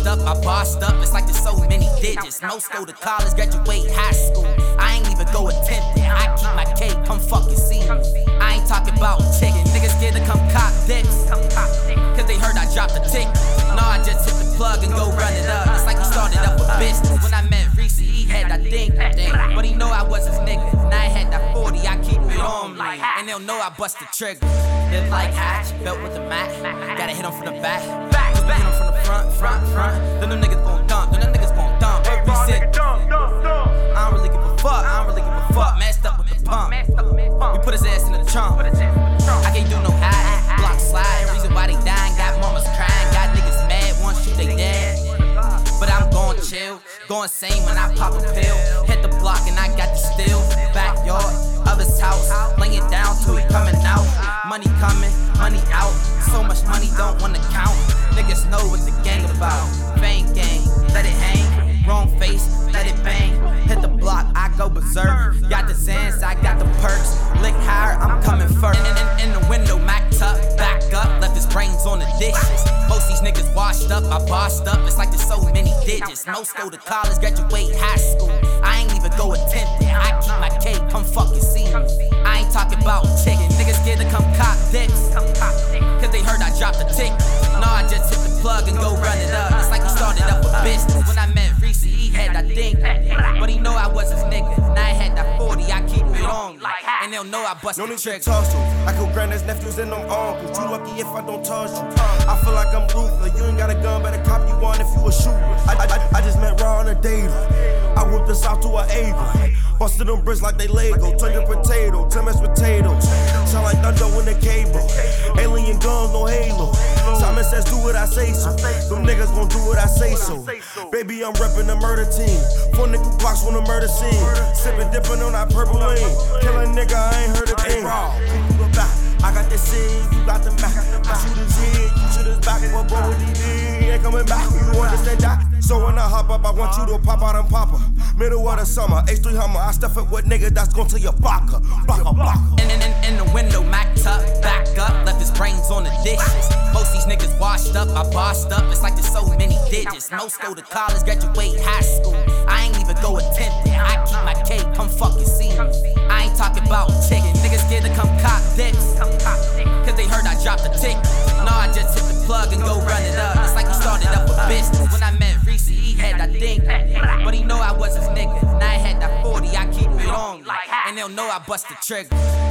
washed up, I bossed up. It's like there's so many digits. Most go to college, graduate high school. I ain't even go attempt it. I keep my cake, come fucking see me. I ain't talking about chicken. Niggas scared to come cop dicks. Cause they heard I dropped a tick. No, I just hit the plug and go run it up. It's like he started up a business. When I met Reese, he had that thing, thing. But he know I was his nigga. Now I had that 40, I keep it on me. And they'll know I bust the trigger. Live like Hatch, belt with the mat. Gotta hit him from the back. Cause we hit him from the front, front, front. Then them niggas gon' dump, then them niggas gon' dump. But we said, I don't really give a fuck, I don't really give a fuck. Messed up with the pump. We put his ass in the trunk. I can't do no hiding, block sliding. Reason why they dying, got mamas crying, got niggas mad, want shoot they dead. But I'm gon' chill, going sane when I pop a pill. Hit the block and I got the steel. Money coming, money out. So much money, don't wanna count. Niggas know what the gang about. Fame gang, let it hang. Wrong face, let it bang. Hit the block, I go berserk. Got the Zans, I got the perks. Lick higher, I'm coming first. In, in, in the window, Mac tuck, back up, left his brains on the dishes. Most these niggas washed up, I bossed up. It's like there's so many digits. Most go to college, graduate high school. I ain't even go attempt it. I keep my cake, come fucking see me. I ain't talking about chicken. And they'll know I bust No the need to trigger. tussle. I kill granddad's nephews and them uncles. You lucky if I don't touch you. I feel like I'm ruthless. You ain't got a gun, but better cop you one if you a shooter. I, I, I, just met Raw on a date. I whipped this out to a Ava. Busted them bricks like they Lego. Turn your potato, mashed potatoes. Sound like thunder in the cable. Alien no halo. Says, do what I say so. Them niggas gon' do what I say so. Baby, I'm reppin' the murder team. Four nickel blocks on the murder scene. Sippin' dippin' on that purple lane. Kill a nigga, I ain't heard a thing. I got the scene, you got the Mac. I shoot his head, you shoot his back. What bro would he be? Ain't coming back. You understand that? I up, I want you to pop out and pop her. Middle of the summer, H3 Hummer. I stuff it with niggas that's gon' tell you blocker, blocker, blocker. In, in, in, in the window, Mac tuck, back up, left his brains on the dishes. Most these niggas washed up, I bossed up. It's like there's so many digits. Most go to college, graduate high school. I ain't even go attempt it. I keep my cake, plug and go run it up. It's like he started up a business. When I met Reese, he had that thing. But he know I was his nigga. Now I had that 40, I keep it on. And they'll know I bust the trigger.